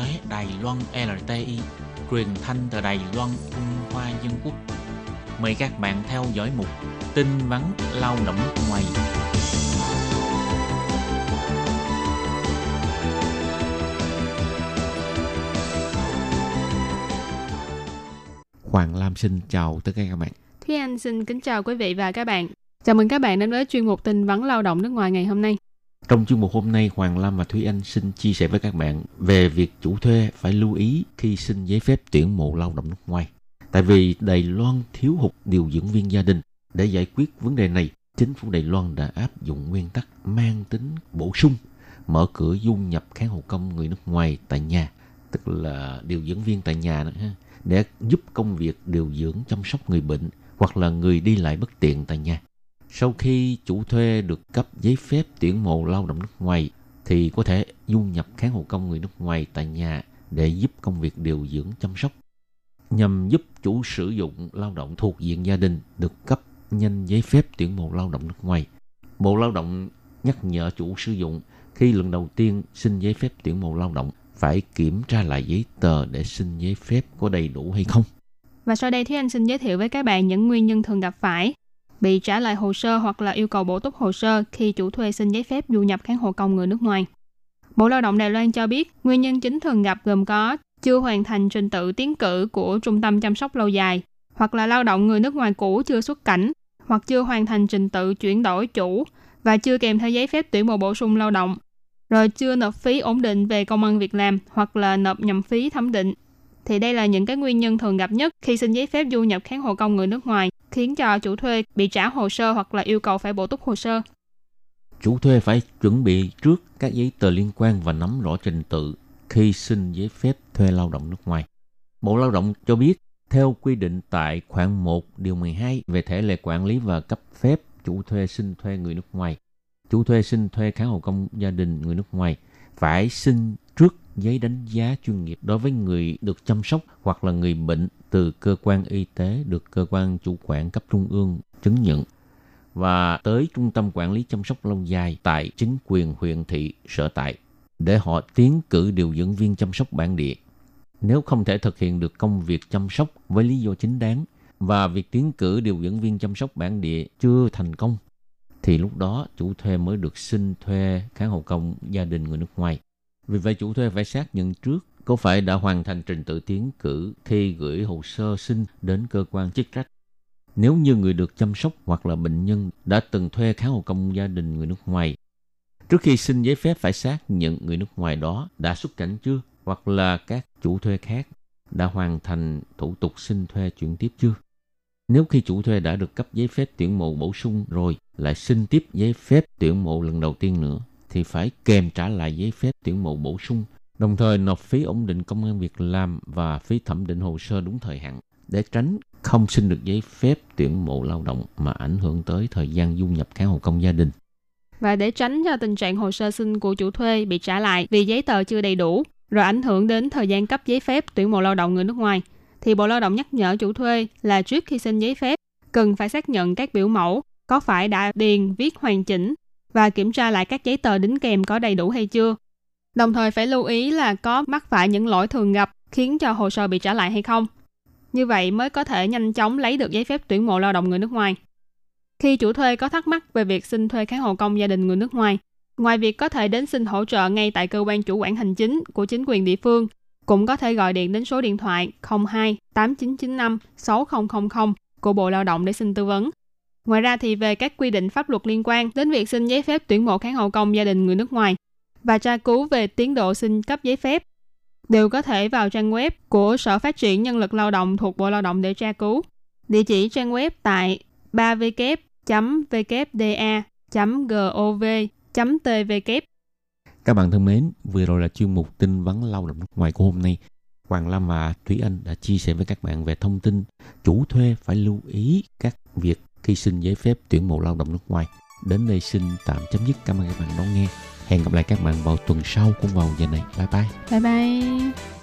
tế Đài Loan LTI, truyền thanh từ Đài Loan, Trung Hoa Dân Quốc. Mời các bạn theo dõi mục tin vắn lao động nước ngoài. Hoàng Lam xin chào tất cả các bạn. Thúy Anh xin kính chào quý vị và các bạn. Chào mừng các bạn đến với chuyên mục tin vắn lao động nước ngoài ngày hôm nay. Trong chương mục hôm nay, Hoàng Lam và Thúy Anh xin chia sẻ với các bạn về việc chủ thuê phải lưu ý khi xin giấy phép tuyển mộ lao động nước ngoài. Tại vì Đài Loan thiếu hụt điều dưỡng viên gia đình. Để giải quyết vấn đề này, chính phủ Đài Loan đã áp dụng nguyên tắc mang tính bổ sung, mở cửa du nhập kháng hộ công người nước ngoài tại nhà, tức là điều dưỡng viên tại nhà nữa, để giúp công việc điều dưỡng chăm sóc người bệnh hoặc là người đi lại bất tiện tại nhà. Sau khi chủ thuê được cấp giấy phép tuyển mộ lao động nước ngoài, thì có thể du nhập kháng hộ công người nước ngoài tại nhà để giúp công việc điều dưỡng chăm sóc nhằm giúp chủ sử dụng lao động thuộc diện gia đình được cấp nhanh giấy phép tuyển mộ lao động nước ngoài. Bộ Lao động nhắc nhở chủ sử dụng khi lần đầu tiên xin giấy phép tuyển mộ lao động phải kiểm tra lại giấy tờ để xin giấy phép có đầy đủ hay không. Và sau đây thì anh xin giới thiệu với các bạn những nguyên nhân thường gặp phải bị trả lại hồ sơ hoặc là yêu cầu bổ túc hồ sơ khi chủ thuê xin giấy phép du nhập kháng hộ công người nước ngoài. Bộ Lao động Đài Loan cho biết nguyên nhân chính thường gặp gồm có chưa hoàn thành trình tự tiến cử của trung tâm chăm sóc lâu dài, hoặc là lao động người nước ngoài cũ chưa xuất cảnh, hoặc chưa hoàn thành trình tự chuyển đổi chủ và chưa kèm theo giấy phép tuyển mộ bổ sung lao động, rồi chưa nộp phí ổn định về công ăn việc làm hoặc là nộp nhầm phí thẩm định. Thì đây là những cái nguyên nhân thường gặp nhất khi xin giấy phép du nhập kháng hộ công người nước ngoài, khiến cho chủ thuê bị trả hồ sơ hoặc là yêu cầu phải bổ túc hồ sơ. Chủ thuê phải chuẩn bị trước các giấy tờ liên quan và nắm rõ trình tự khi xin giấy phép thuê lao động nước ngoài. Bộ Lao động cho biết, theo quy định tại khoản 1 điều 12 về thể lệ quản lý và cấp phép chủ thuê xin thuê người nước ngoài, chủ thuê xin thuê kháng hộ công gia đình người nước ngoài phải xin giấy đánh giá chuyên nghiệp đối với người được chăm sóc hoặc là người bệnh từ cơ quan y tế được cơ quan chủ quản cấp trung ương chứng nhận và tới trung tâm quản lý chăm sóc lâu dài tại chính quyền huyện thị sở tại để họ tiến cử điều dưỡng viên chăm sóc bản địa. Nếu không thể thực hiện được công việc chăm sóc với lý do chính đáng và việc tiến cử điều dưỡng viên chăm sóc bản địa chưa thành công, thì lúc đó chủ thuê mới được xin thuê kháng hộ công gia đình người nước ngoài. Vì vậy chủ thuê phải xác nhận trước có phải đã hoàn thành trình tự tiến cử khi gửi hồ sơ xin đến cơ quan chức trách. Nếu như người được chăm sóc hoặc là bệnh nhân đã từng thuê kháng hộ công gia đình người nước ngoài, Trước khi xin giấy phép phải xác nhận người nước ngoài đó đã xuất cảnh chưa hoặc là các chủ thuê khác đã hoàn thành thủ tục xin thuê chuyển tiếp chưa. Nếu khi chủ thuê đã được cấp giấy phép tuyển mộ bổ sung rồi, lại xin tiếp giấy phép tuyển mộ lần đầu tiên nữa thì phải kèm trả lại giấy phép tuyển mộ bổ sung, đồng thời nộp phí ổn định công an việc làm và phí thẩm định hồ sơ đúng thời hạn để tránh không xin được giấy phép tuyển mộ lao động mà ảnh hưởng tới thời gian du nhập kháng hộ công gia đình. Và để tránh cho tình trạng hồ sơ xin của chủ thuê bị trả lại vì giấy tờ chưa đầy đủ, rồi ảnh hưởng đến thời gian cấp giấy phép tuyển mộ lao động người nước ngoài, thì Bộ Lao động nhắc nhở chủ thuê là trước khi xin giấy phép, cần phải xác nhận các biểu mẫu có phải đã điền viết hoàn chỉnh và kiểm tra lại các giấy tờ đính kèm có đầy đủ hay chưa. Đồng thời phải lưu ý là có mắc phải những lỗi thường gặp khiến cho hồ sơ bị trả lại hay không. Như vậy mới có thể nhanh chóng lấy được giấy phép tuyển mộ lao động người nước ngoài. Khi chủ thuê có thắc mắc về việc xin thuê kháng hộ công gia đình người nước ngoài, ngoài việc có thể đến xin hỗ trợ ngay tại cơ quan chủ quản hành chính của chính quyền địa phương, cũng có thể gọi điện đến số điện thoại 02 8995 6000 của Bộ Lao động để xin tư vấn. Ngoài ra thì về các quy định pháp luật liên quan đến việc xin giấy phép tuyển mộ kháng hộ công gia đình người nước ngoài và tra cứu về tiến độ xin cấp giấy phép đều có thể vào trang web của Sở Phát triển Nhân lực Lao động thuộc Bộ Lao động để tra cứu. Địa chỉ trang web tại 3w.vkda.gov.tvk Các bạn thân mến, vừa rồi là chuyên mục tin vấn lao động nước ngoài của hôm nay. Hoàng Lam và Thúy Anh đã chia sẻ với các bạn về thông tin chủ thuê phải lưu ý các việc khi xin giấy phép tuyển mộ lao động nước ngoài. Đến đây xin tạm chấm dứt. Cảm ơn các bạn đón nghe. Hẹn gặp lại các bạn vào tuần sau cũng vào giờ này. Bye bye. Bye bye.